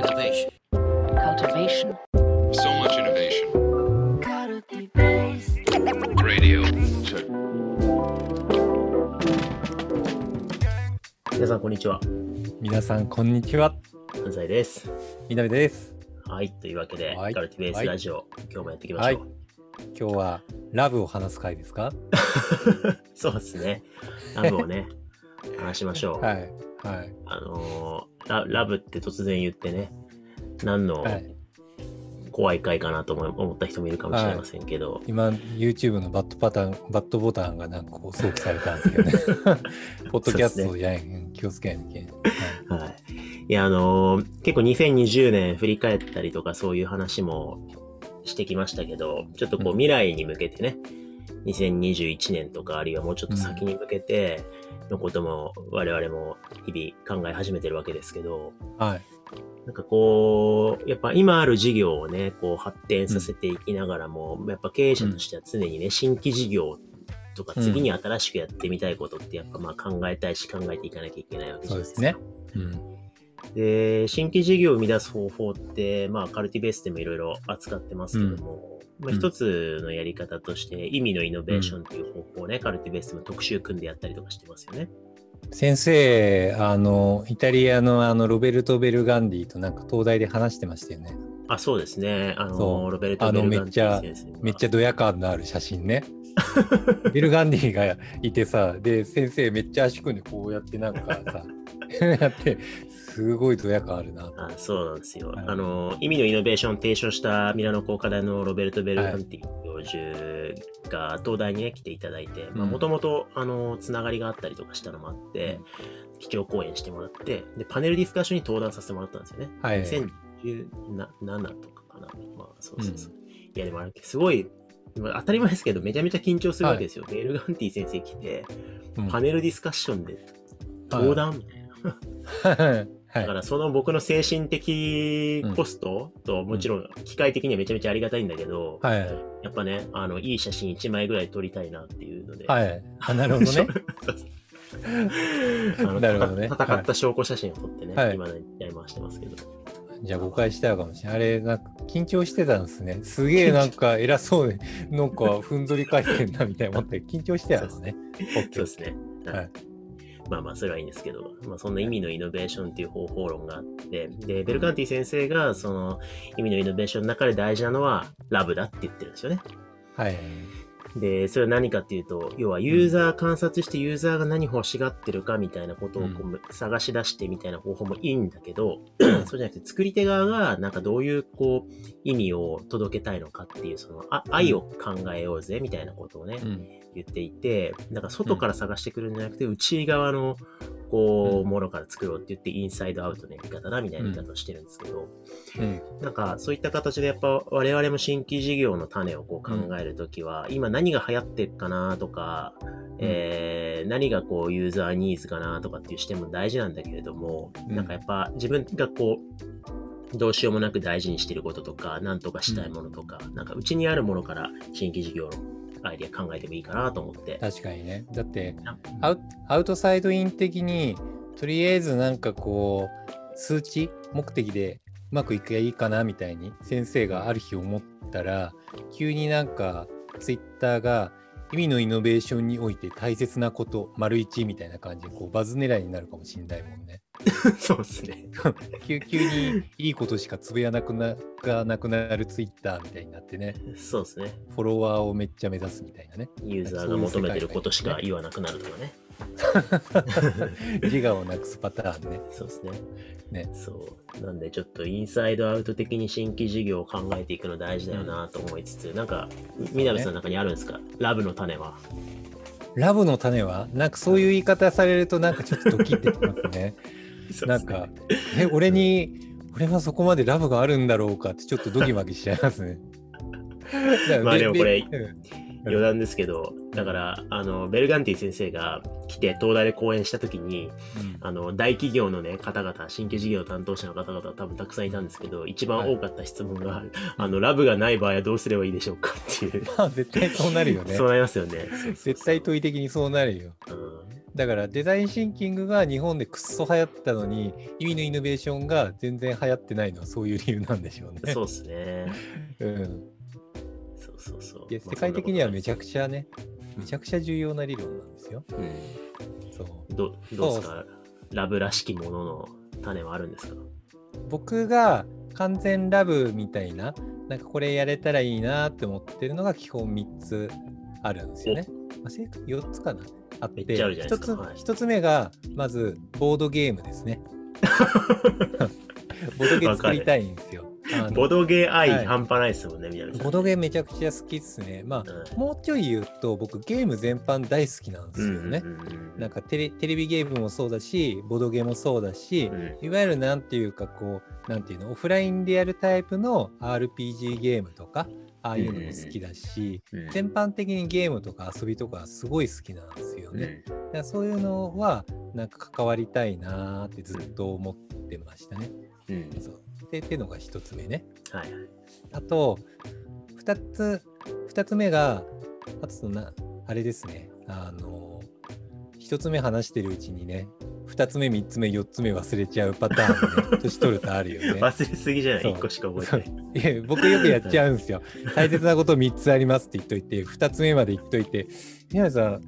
Innovation. cultivation, So much innovation. Radio. 皆さん、こんにちは。皆さん、こんにちは。安西です。みなべです。はい。というわけで、はいカルティベースラジオ、今日もやっていきましょう。今日はラブを話す回ですか？そうですね。ラブをね、話しましょう。はい。はい。あのーラ、ラブって突然言ってね、何のはい。怖い回かなと思った人もいるかもしれませんけど、今、YouTube のバットパターン、バットボタンがなんかこう想起されたんですけどね。ポッドキャストやん、気をつけなきゃいけない。はい。いや、あのー結構2020年振り返ったりとかそういう話もしてきましたけど、ちょっとこううん未来に向けてね、2021年とかあるいはもうちょっと先に向けてのことも我々も日々考え始めてるわけですけど、はい。なんかこう、やっぱ今ある事業をね、こう発展させていきながらも、やっぱ経営者としては常にね、新規事業とかうん次に新しくやってみたいことってやっぱまあ考えたいし考えていかなきゃいけないわけじゃないですか。そうですね。うん。で、新規事業を生み出す方法って、まあ、カルティベースでもいろいろ扱ってますけども、まあ、うん一つのやり方として、意味のイノベーションっていう方法をね、カルティベースでも特集組んでやったりとかしてますよね。先生、あの、イタリアのあの、ロベルト・ベルガンディとなんか東大で話してましたよね。あ、そうですね。あの、ロベルト・ベルガンデめっちゃめっちゃドヤ感のある写真ね。ベルガンディがいてさ、で、先生めっちゃ足組んでこうやってなんかさ、やって、すごいドヤ感あるな。あそうなんですよ。はいあの、意味のイノベーションを提唱したミラノ工科大のロベルト・ベルガンティ教授が東大にね、来ていただいて、もともと、あの、つながりがあったりとかしたのもあって、基調講演してもらって、で、パネルディスカッションに登壇させてもらったんですよね。はい。2017とかかな。まあ、そうそうそう。いや、でもあれ、すごい、まあ当たり前ですけど、めちゃめちゃ緊張するわけですよ。ベルガンティ先生来て、うんパネルディスカッションで登壇みたいな。はい。だからその僕の精神的コストと、もちろん機械的にはめちゃめちゃありがたいんだけど、はい。やっぱね、あの、いい写真1枚ぐらい撮りたいなっていうので。はい。あ、なるほどね。あのなるほどね戦った証拠写真を撮ってね、はい今ね、やり回してますけど。じゃあ誤解したかもしれない。あれ、なんか緊張してたんですね。すげえなんか偉そうで、なんかふんぞり返ってんなみたいな思って緊張してたんですね。そうですね。はいはいまあまあ、それはいいんですけど、まあ、そんな意味のイノベーションっていう方法論があって、で、ベルカンティ先生が、その意味のイノベーションの中で大事なのは、ラブだって言ってるんですよね。はい。で、それは何かっていうと、要はユーザー観察してユーザーが何欲しがってるかみたいなことをこう探し出してみたいな方法もいいんだけど、そうじゃなくて作り手側がなんかどういうこう意味を届けたいのかっていう、そのあ愛を考えようぜみたいなことをね、うん。言っていて、だから外から探してくるんじゃなくて、内側のこう、うんものから作ろうって言って、インサイドアウトのやり方だみたいな言い方をしてるんですけど、うん。なんかそういった形でやっぱ我々も新規事業の種をこう考えるときは、今何が流行ってるかなとか、えー何がこうユーザーニーズかなとかっていう視点も大事なんだけれども、うんなんかやっぱ自分がこう、どうしようもなく大事にしてることとか、なんとかしたいものとか、なんかうちにあるものから新規事業のアイディア考えてもいいかなと思って。確かにね。だってあアウ、アウトサイドイン的に、とりあえずなんかこう、数値目的でうまくいけばいいかなみたいに先生がある日思ったら、急になんかツイッターが意味のイノベーションにおいて大切なこと、丸一みたいな感じでこうバズ狙いになるかもしれないもんね。そうですね。急急にいいことしかつぶやなくながなくなるツイッターみたいになってね、そうですね。フォロワーをめっちゃ目指すみたいなね。ユーザーが求めてることしか言わなくなるとかね。自我をなくすパターンね。そうですね。ねそう。なんでちょっとインサイドアウト的に新規事業を考えていくの大事だよなと思いつつ、なんか、みなべさんの中にあるんですか？ラブの種は。ラブの種は？なんかそういう言い方されるとなんかちょっとドキッてきますね。なんか、え、俺に、俺はそこまでラブがあるんだろうかってちょっとドキマキしちゃいますね。まあでもこれうん余談ですけど、だから、あの、ベルガンティ先生が来て東大で講演した時に、あの、大企業のね、方々、新規事業担当者の方々多分たくさんいたんですけど、一番多かった質問が、あの、ラブがない場合はどうすればいいでしょうかっていう。ま あ絶対そうなるよね そう。なりますよね。そうそうそう絶対問い的にそうなるよ。うんだからデザインシンキングが日本でくっそ流行ったのに意味のイノベーションが全然流行ってないのはそういう理由なんでしょうね。そうですね。うん、そうそうそう。いや世界的にはめちゃくゃ。ちゃねめちゃくちゃ重要な理論なんですよ。うんそうどどうですか？ラブらしきものの種はあるんですか？僕が完全ラブみたいななんかこれやれたらいいなって思ってるのが基本3つあるんですよね。まあ、正確4つかなあってめっちゃあるじゃないですか1つはい一つ目がまずボードゲームですね。ボードゲーム作りたいんですよ。ボドゲー愛はい半端ないですもんね、ん。ボドゲーめちゃくちゃ好きっすね。まあ、うんもうちょい言うと僕ゲーム全般大好きなんですよね。うんうんうんうんなんかテレテレビゲームもそうだし、ボドゲもそうだし、うんいわゆるなんていうかこう、なんていうの、オフラインでやるタイプの RPG ゲームとか、ああいうのも好きだし、うん全般的にゲームとか遊びとかすごい好きなんですよね。だからそういうのはなんか関わりたいなーってずっと思ってましたね。うんうんそうでっていうのが一つ目ね。はいはい。あと、二つ、二つ目が、あとそのな、あれですね。あの、一つ目話してるうちにね、二つ目、三つ目、四つ目忘れちゃうパターンね、年取るとあるよね。忘れすぎじゃない？そう ?1 個しか覚えてない。僕よくやっちゃうんですよ。大切なこと3つありますって言っといて、2つ目まで言っといて、宮根さん、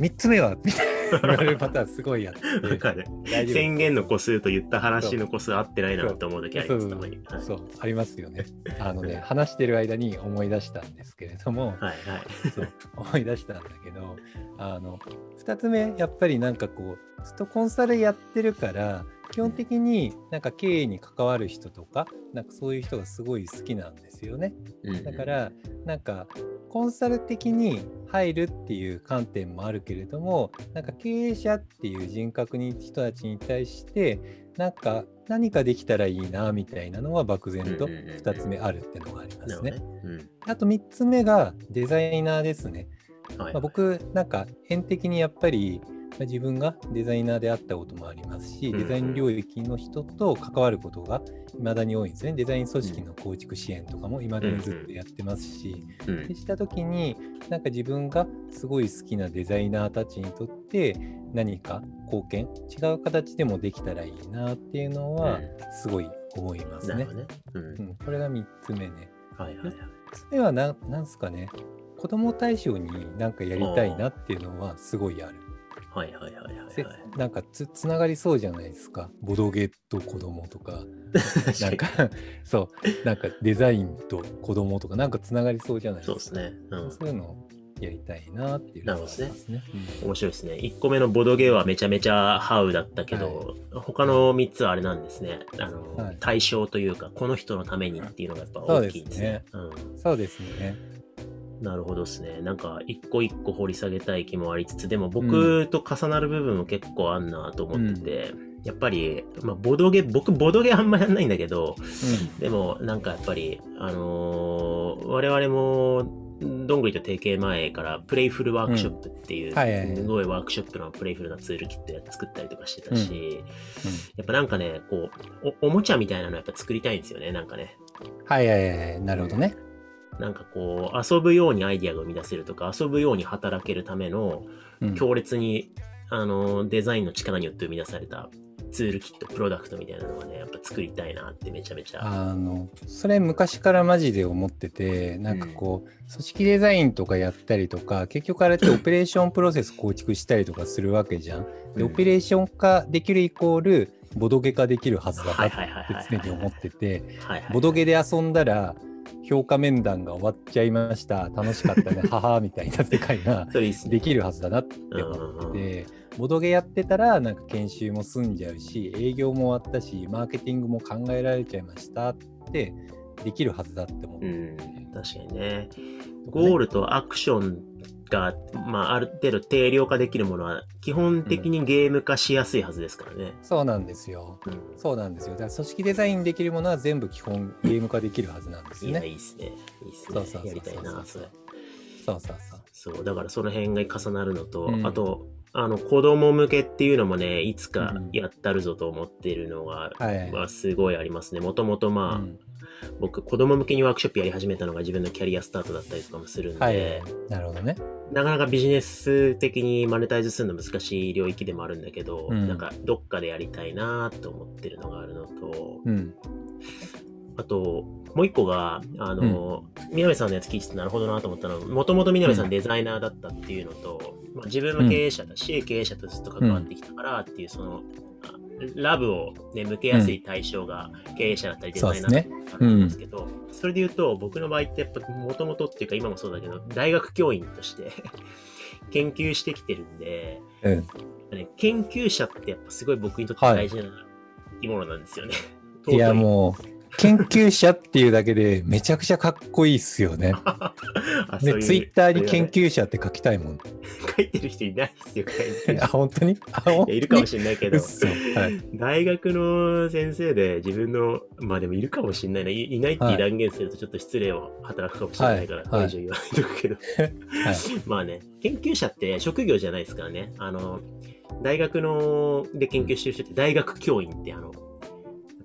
3つ目は？みたいな言 われるパターンすごいやって。宣言の個数と言った話の個数合ってないなと思う時あります、に。はいそう、ありますよね。あのね、話してる間に思い出したんですけれども、はいはい。そう思い出したんだけどあの2つ目やっぱりなんかこうずっとコンサルやってるから基本的になんか経営に関わる人とかなんかそういう人がすごい好きなんですよね。うんだからなんかコンサル的に入るっていう観点もあるけれどもなんか経営者っていう人格に人たちに対してなんか何かできたらいいなみたいなのは漠然とうんうんうんうん。2つ目あるってのがありますね。あと3つ目がデザイナーですね。はいまあ、僕なんか縁的にやっぱり、まあ自分がデザイナーであったこともありますし、デザイン領域の人と関わることが未だに多いんですね。デザイン組織の構築支援とかも未だにずっとやってますし、うした時になんか自分がすごい好きなデザイナーたちにとって何か貢献違う形でもできたらいいなっていうのはすごい思いますね。うんうん、これが3つ目ね。はいはいはい。3つ目はななんすかね子供対象になんかやりたいなっていうのはすごいある。はいはいはいはいせはい。なんかつつながりそうじゃないですか？ボドゲと子供とか、なんか そう、なんかデザインと子供とかなんかつながりそうじゃないですか？そうですね。うん。そういうのをやりたいなっていうのがありますね。面白いですね。1個目のボドゲーはめちゃめちゃハウだったけど、他の3つはあれなんですね。あの、はい対象というか、この人のためにっていうのがやっぱそう大ですねきいんですね。うんそうですね。うん。なるほどですね。なんか、一個一個掘り下げたい気もありつつ、でも僕と重なる部分も結構あんなと思ってて、やっぱり、まあ、ボドゲ、僕、ボドゲあんまやんないんだけど、でも、なんかやっぱり、あのー我々も、どんぐりと提携前から、プレイフルワークショップっていう、すごいワークショップのプレイフルなツールキットや作ったりとかしてたし、やっぱなんかね、こうお、おもちゃみたいなのやっぱ作りたいんですよね、なんかね。うんはいはいはい。なるほどね。なんかこう、遊ぶようにアイディアが生み出せるとか、遊ぶように働けるための、うん強烈に、あの、デザインの力によって生み出されたツールキット、プロダクトみたいなのはね、やっぱ作りたいなってめちゃめちゃ。あのそれ昔からマジで思っててなんかこう、組織デザインとかやったりとか結局あれってオペレーションプロセス構築したりとかするわけじゃん。でうんオペレーション化できるイコールボドゲ化できるはずだなって常に思っててボドゲで遊んだら評価面談が終わっちゃいました。楽しかったね。ははみたいな世界が。できるはずだなって思ってて、ボドゲやってたらなんか研修も済んじゃうし営業も終わったしマーケティングも考えられちゃいましたってできるはずだって思って、うん、確かにね。ゴールとアクションが、まあ、ある程度定量化できるものは、基本的にゲーム化しやすいはずですからね。そうなんですようん。そうなんですよだから組織デザインできるものは全部基本ゲーム化できるはずなんですよねいいっすね。いいっすねそうそうそう。やりたいな、それ。そうそうそうそう、だからその辺が重なるのと、うんあと、あの、子供向けっていうのもね、いつかやったるぞと思ってるのが、はい。まあ、すごいありますね。もともとまあ、うん僕、子供向けにワークショップやり始めたのが自分のキャリアスタートだったりとかもするんで、はい。なるほどね。なかなかビジネス的にマネタイズするの難しい領域でもあるんだけど、うんなんかどっかでやりたいなと思ってるのがあるのと、うん。あと、もう一個が、あの、南さんのやつ聞いててなるほどなと思ったのは、もともと南さんデザイナーだったっていうのと、まあ、自分も経営者だし、経営者とずっと関わってきたからっていう、その、あラブを、ね、向けやすい対象が経営者だったりデザイナーだったりあるんですけど、それで言うと、僕の場合ってやっぱもともとっていうか今もそうだけど、大学教員として 研究してきてるんで、うん。ね、研究者ってやっぱすごい僕にとって大事な生き物なんですよね。いや、う。もう、研究者っていうだけでめちゃくちゃかっこいいっすよね。あで、ツイッターに研究究者って書きたいもん。書いてる人いないですよ、研究 あ、者本当に？あ、本当に？いるかもしれないけど。はい。大学の先生で自分の、まあでもいるかもしれないな、いいないって断言するとちょっと失礼を働くかもしれないから、言わないとくけど、はい。まあね、研究者って職業じゃないですからね、あの、大学ので研究してる人って大学教員って、あの、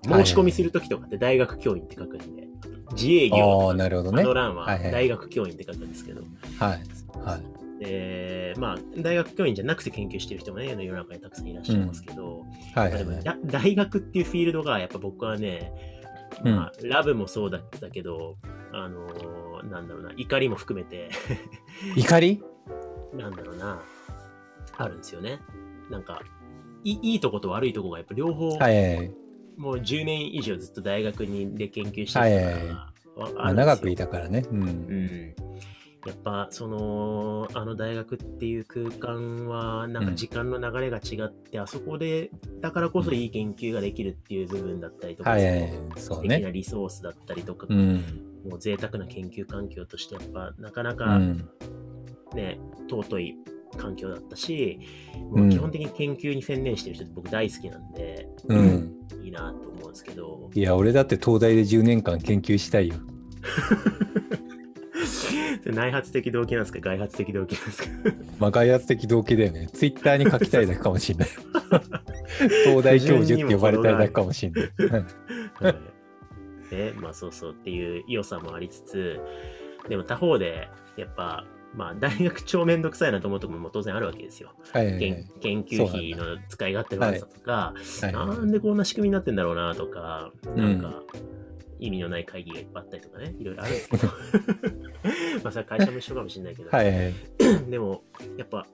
申し込みするときとかって大学教員って書くんで、自営業なるほどね。あの欄ははいはい大学教員って書くんですけど、はい。はい。えーまあ、大学教員じゃなくて研究してる人もね、世の中にたくさんいらっしゃいますけど、はい。まあでもはいだ大学っていうフィールドがやっぱ僕はね、まあ、ラブもそうだったけど、あのーなんだろうな、怒りも含めて、怒り？なんだろうな、あるんですよね。なんか、いいいとこと悪いとこがやっぱ両方、はい。もう10年以上ずっと大学にで研究してきたかはいら、はいわまあ、長くいたからね。う。うんん。やっぱそのあの大学っていう空間はなんか時間の流れが違って、あそこでだからこそいい研究ができるっていう部分だったりとか、はいはい素敵なリソースだったりとか、うん。もう贅沢な研究環境としてやっぱなかなうかん。ね、尊い環境だったし、うんもう基本的に研究に専念してる人って僕大好きなんで、うん。いいなと思うんですけど、いや、俺だって東大で10年間研究したいよ。内発的動機なんですか？外発的動機なんですか？まあ、外圧的動機だよね。ツイッターに書きたいだけかもしれない。東大教授って呼ばれたいだけかもしれない。うんはいね、まあそうそうっていう良さもありつつ、でも他方で、やっぱ、まあ大学超めんどくさいなと思うところも当然あるわけですよ。はいはいはい。研研究費の使い勝手の悪さとか、はいはい。なんでこんな仕組みになってんだろうなとか、うん。なんか、意味のない会議がいっぱいあったりとかね、いろいろあるんですけど、まあそれは会社も一緒かもしれないけど、はいはい。でも、やっぱ、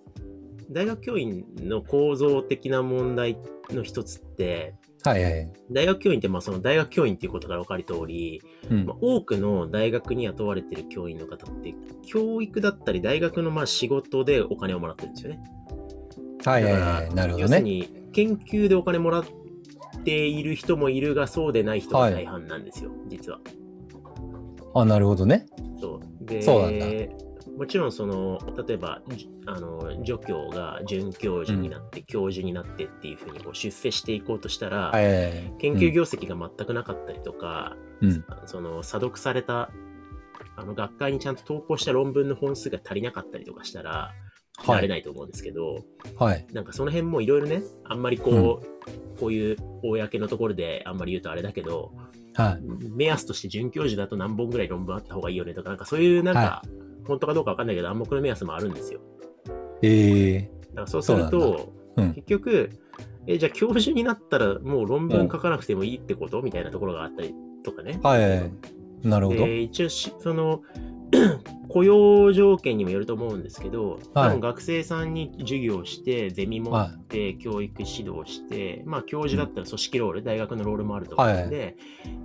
大学教員の構造的な問題の一つって、はいはい。大学教員ってまあその大学教員っていうことから分かる通り、うんまあ、多くの大学に雇われてる教員の方って教育だったり大学のまあ仕事でお金をもらってるんですよね。はいはいはい。なるほどね。要するに研究でお金もらっている人もいるがそうでない人が大半なんですよ、実は。あ、なるほどね。そうでそうなんだもちろんその例えばじあの助教が准教授になって、教授になってっていうふうにこう出世していこうとしたら。研究業績が全くなかったりとか、うん。その査読されたあの学会にちゃんと投稿した論文の本数が足りなかったりとかしたら、はい。なれないと思うんですけど、はい。なんかその辺もいろいろね、あんまりこう、こういう公のところであんまり言うとあれだけど、はい。目安として准教授だと何本ぐらい論文あった方がいいよねとか、なんかそういうなんか、は本当かどうかわかんないけど、暗黙の目安もあるんですよ。ええだからそうすると、うん。結局、え、じゃあ教授になったらもう論文書かなくてもいいってこと？みたいなところがあったりとかね。はい。なるほど。で一応し、その、雇用条件にもよると思うんですけど、多分学生さんに授業をして、ゼミ持って、教育指導して、まあ、教授だったら組織ロール、大学のロールもあると思うので、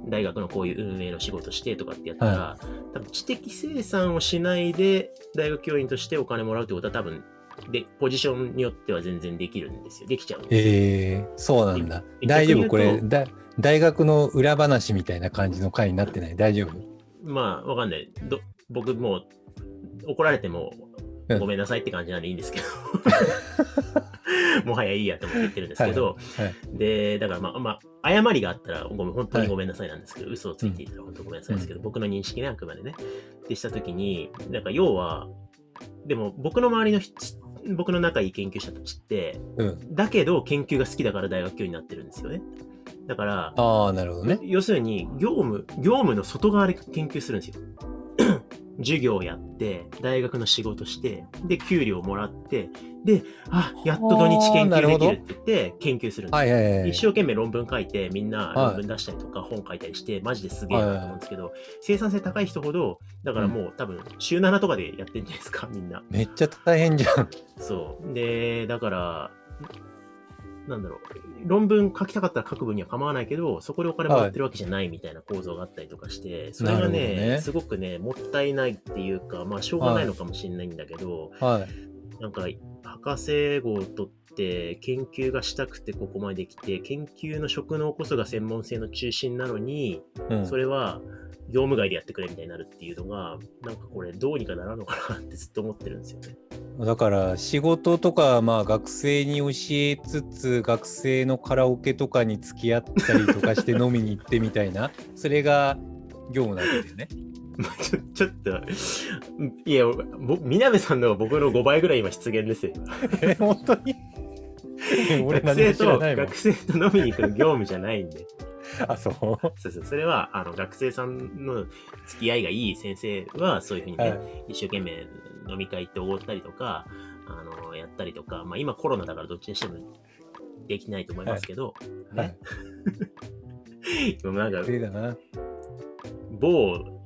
大学のこういう運営の仕事してとかってやったら、多分知的生産をしないで、大学教員としてお金もらうってことは多分、で、ポジションによっては全然できるんですよ。できちゃうんですよ。ええそうなんだ。で大丈夫？これだ、大学の裏話みたいな感じの回になってない？大丈夫？まあ、わかんない。ど僕もう、怒られてもうんごめんなさいって感じなんでいいんですけど。もはやいいやと思って言ってるんですけど、はい。で、だからまあ、まあ、誤りがあったらごめん、本当にごめんなさいなんですけど、嘘をついていたら本当ごめんなさいですけど、僕の認識ね、あくまでね。ってしたときに、なんか要は、でも僕の周りの人僕の仲いい研究者たちって、うん。だけど研究が好きだから大学教員になってるんですよね。だから、ああ、なるほどね。要するに業務、業務の外側で研究するんですよ。授業をやって、大学の仕事して、で、給料もらって、で、あ、やっと土日研究できるって言って、研究するんですよ。はいはいはい。一生懸命論文書いて、みんなはい論文出したりとか、本書いたりして、マジですげえなと思うんですけど、生産性高い人ほど、だからもう多分、週7とかでやってんじゃないですか、みんな。めっちゃ大変じゃん。そう。で、だから、なんだろう、論文書きたかったら書く分には構わないけど、そこでお金もらってるわけじゃないみたいな構造があったりとかして、それがねねすごくね、もったいないっていうか、まあ、しょうがないのかもしれないんだけど、はい。なんか、博士号を取って、研究がしたくてここまで来て、研究の職能こそが専門性の中心なのに、うん。それは業務外でやってくれみたいになるっていうのが、なんかこれどうにかならんのかなって ずっと思ってるんですよね。だから仕事とかまあ学生に教えつつ学生のカラオケとかに付き合ったりとかして飲みに行ってみたいな それが業務なんだよね。まあ、ちょちょっと、いや、ぼ南さんの僕の5倍ぐらい今出現ですよ。え本当に？俺学生と、学。生と飲みに行くの業務じゃないんで。あそう？そうそう、それは、あの、学生さんの付き合いがいい先生は、そういうふうにね、はい一生懸命飲み会行っておごったりとか、あの、やったりとか、まあ今コロナだからどっちにしてもできないと思いますけど、はいね。でもなんかな。某、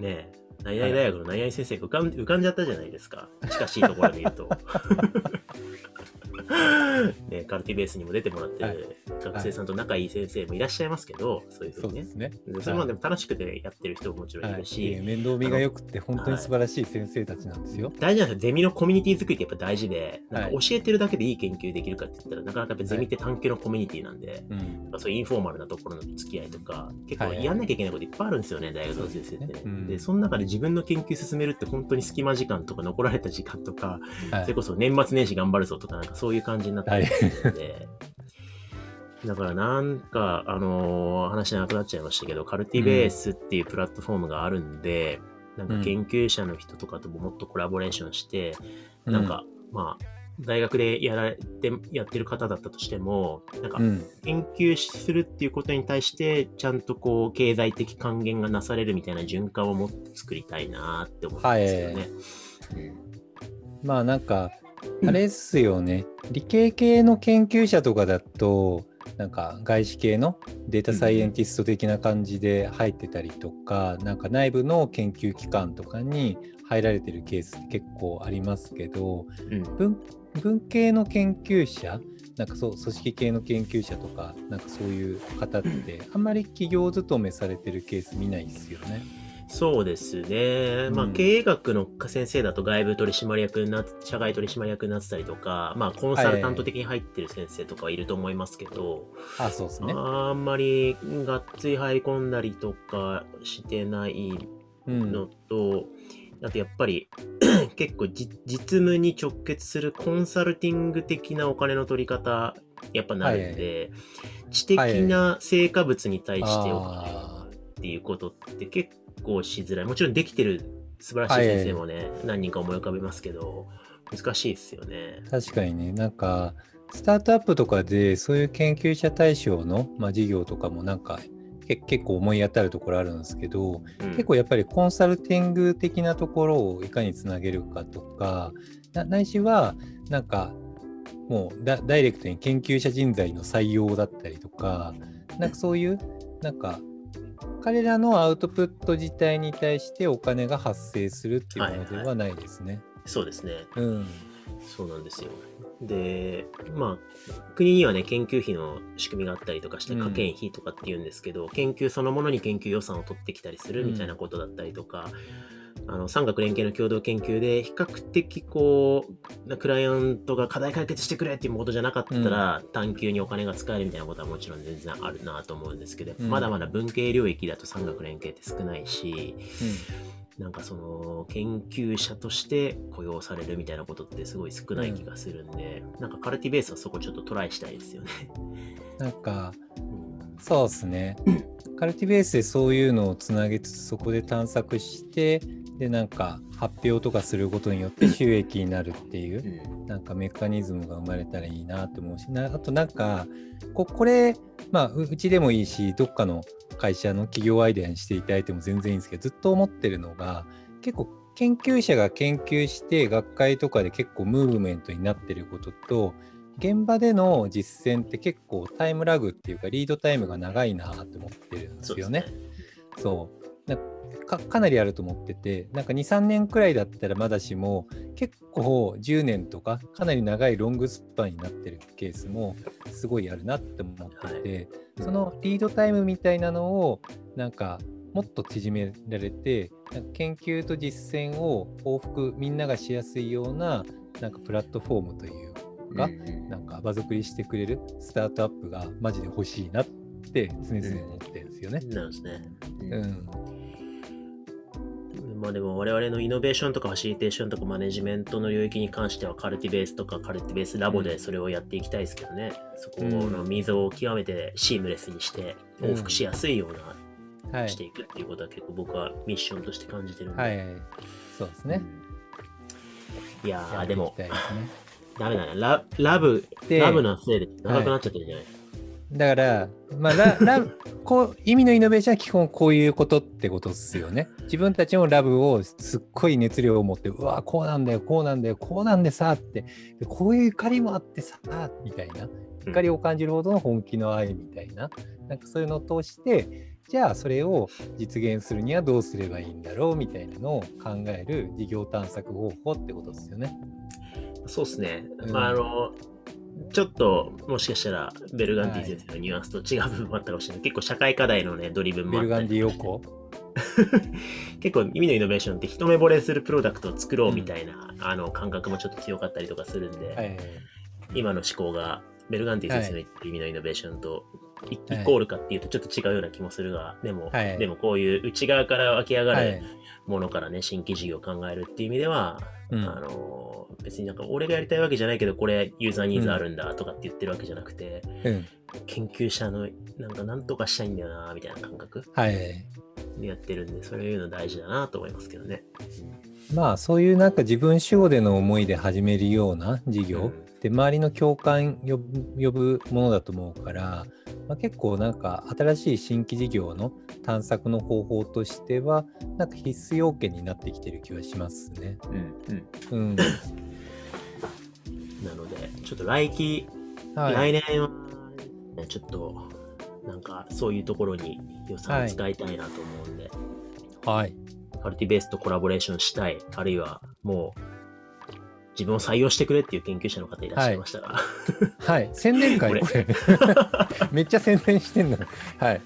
ね、何々大学の何々先生が浮かん浮かんじゃったじゃないですか。近しいところで言うと。ね、カルティベースにも出てもらってはいる学生さんと仲いい先生もいらっしゃいますけど、そういうふにねそね。でそれもでも楽しくてやってる人ももちろんいはい。るし、えー面倒見が良くて本当に素晴らしい先生たちなんですよ。大事なんですよ。ゼミのコミュニティ作りってやっぱ大事で、なんかはい教えてるだけでいい研究できるかって言ったら、なかなかやっぱゼミって探究のコミュニティなんで、うん。まあそういうインフォーマルなところの付き合いとか、結構はいはいやんなきゃいけないこといっぱいあるんですよね、大学の先生ってね。でその中で自分の研究進めるって本当に隙間時間とか残られた時間とか、はいそれこそ年末年始頑張るぞとか、なんかそういう感じになってるんで、だからなんか、あのー話なくなっちゃいましたけど、カルティベースっていうプラットフォームがあるんで、なんか研究者の人とかとももっとコラボレーションして、なんか、まあ、大学でやられて、やってる方だったとしても、なんかう、ん。研究するっていうことに対して、ちゃんとこう、経済的還元がなされるみたいな循環をもっと作りたいなって思うんですよね。まあなんかあれですよね理系系の研究者とかだとなんか外資系のデータサイエンティスト的な感じで入ってたりとか、なんか内部の研究機関とかに入られてるケースって結構ありますけどうん。文文系の研究者なんかそう組織系の研究者とかなんかそういう方ってあんまり企業勤めされてるケース見ないですよね。そうですね。まあ、うん経営学の先生だと外部取締役になっ社外取締役になってたりとか、まあ、コンサルタント的に入ってる先生とかはいると思いますけど、あそうですね。あんまりがっつり入り込んだりとかしてないうんのと、あとやっぱり 結構じ実務に直結するコンサルティング的なお金の取り方やっぱなるんで、知的な成果物に対してお金っていうことって結構しづらい。もちろんできてる素晴らしい先生もね、何人か思い浮かべますけど、難しいですよね。確かにねなんかスタートアップとかでそういう研究者対象の、まあ、事業とかもなんかけ結構思い当たるところあるんですけど、うん結構やっぱりコンサルティング的なところをいかにつなげるかとかなないしはなんかもうダダイレクトに研究者人材の採用だったりとかなんかそういうなんか彼らのアウトプット自体に対してお金が発生するっていうものではないですね。そうですね。うんそうなんですよ。で、まあ、国にはね、研究費の仕組みがあったりとかして、うん科研費とかって言うんですけど、研究そのものに研究予算を取ってきたりするみたいなことだったりとか、あの産学連携の共同研究で比較的こうクライアントが課題解決してくれっていうことじゃなかったら、探究にお金が使えるみたいなことはもちろん全然あるなと思うんですけど、うん。まだまだ文系領域だと産学連携って少ないしなんかその研究者として雇用されるみたいなことってすごい少ない気がするんで、なんかカルティベースはそこちょっとトライしたいですよね。なんかうん。そうですね。カルティベースでそういうのをつなげつつそこで探索してでなんか発表とかすることによって収益になるっていううん。なんかメカニズムが生まれたらいいなと思うしなあとなんかここれまあううちでもいいしどっかの会社の企業アイデアにしていただいても全然いいんですけどずっと思ってるのが結構研究者が研究して学会とかで結構ムーブメントになってることと現場での実践って結構タイムラグっていうかリードタイムが長いなと思ってるんですよね。そう。なかかなりあると思っててなんか23年くらいだったらまだしも結構10年とかかなり長いロングスパンになってるケースもすごいあるなって思ってて、そのリードタイムみたいなのをなんかもっと縮められて研究と実践を往復みんながしやすいようななんかプラットフォームというか、なんか場作りしてくれるスタートアップがマジで欲しいなって常々思ってるんですよね。なんですね。うんまあでも我々のイノベーションとかファシリテーションとかマネジメントの領域に関してはカルティベースとかカルティベースラボでそれをやっていきたいですけどね。そこの溝を極めてシームレスにして往復しやすいような、はいしていくっていうことは結構僕はミッションとして感じてるんで。はい、そうですね。いやでもね ダメだね。ララブ、でラブのせいで長くなっちゃってるじゃない、だから、まあ、ラ ラこう意味のイノベーションは基本こういうことってことですよね。自分たちもラブをすっごい熱量を持って、うわ、こうなんだよ、こうなんだよ、こうなんでさって、でこういう怒りもあってさ、みたいな、怒りを感じるほどの本気の愛みたいな、なんかそういうのを通して、じゃあそれを実現するにはどうすればいいんだろうみたいなのを考える事業探索方法ってことですよね。そうですね。うんまああの、ちょっともしかしたらベルガンディ先生のニュアンスと違う部分もあったかもしれない。結構社会課題のね、ドリブンもベルガンディ。結構意味のイノベーションって一目惚れするプロダクトを作ろうみたいな、あの感覚もちょっと強かったりとかするんで、はい。今の思考がベルガンディ先生の言ってる意味のイノベーションとイ,、コールかっていうとちょっと違うような気もするが、でも、はいでもこういう内側から湧き上がるはい。ものからね、新規事業を考えるっていう意味では、うんあの別になんか俺がやりたいわけじゃないけどこれユーザーニーズあるんだとかって言ってるわけじゃなくて、うん。研究者のなんかなんとかしたいんだよなみたいな感覚はい。でやってるんでそういうの大事だなと思いますけどね。まあそういうなんか自分主語での思いで始めるような事業って周りの共感呼ぶ呼ぶものだと思うから、まあ、結構なんか新しい新規事業の探索の方法としてはなんか必須要件になってきてる気はしますね。うんうん、うん。なのでちょっと来期、はい。来年は、ね、ちょっとなんかそういうところに予算を使いたいなと思うんで、はい。カルティベースとコラボレーションしたいあるいはもう自分を採用してくれっていう研究者の方いらっしゃいましたら、はい。宣伝会これ。めっちゃ宣伝してんの。はい。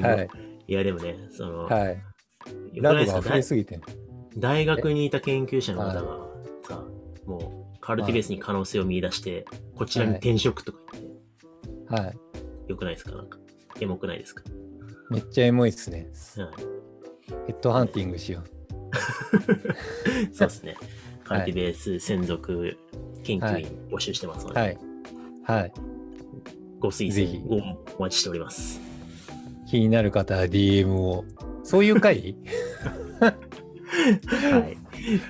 はい。いやでもねその、はい。よくラブがないですか？すぎてん。大学にいた研究者の方がさ、もうカルティベースに可能性を見出して、こちらに転職とか言って、はい。よくないですか？なんか、エモくないですか、めっちゃエモいっすね。はい、ヘッドハンティングしよ そうですね。カルティベース専属研究員募集してますのう。で、はい。はい。ご推薦をお待ちしております。気になる方は DM を。そういう回？はい。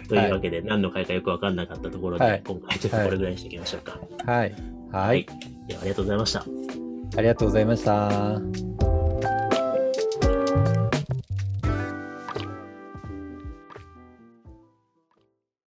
というわけで、何の回かよくわかんなかったところで、はい今回ちょっとこれぐらいにしておきましょうか。はい。はい。ではありがとうございました。ありがとうございました。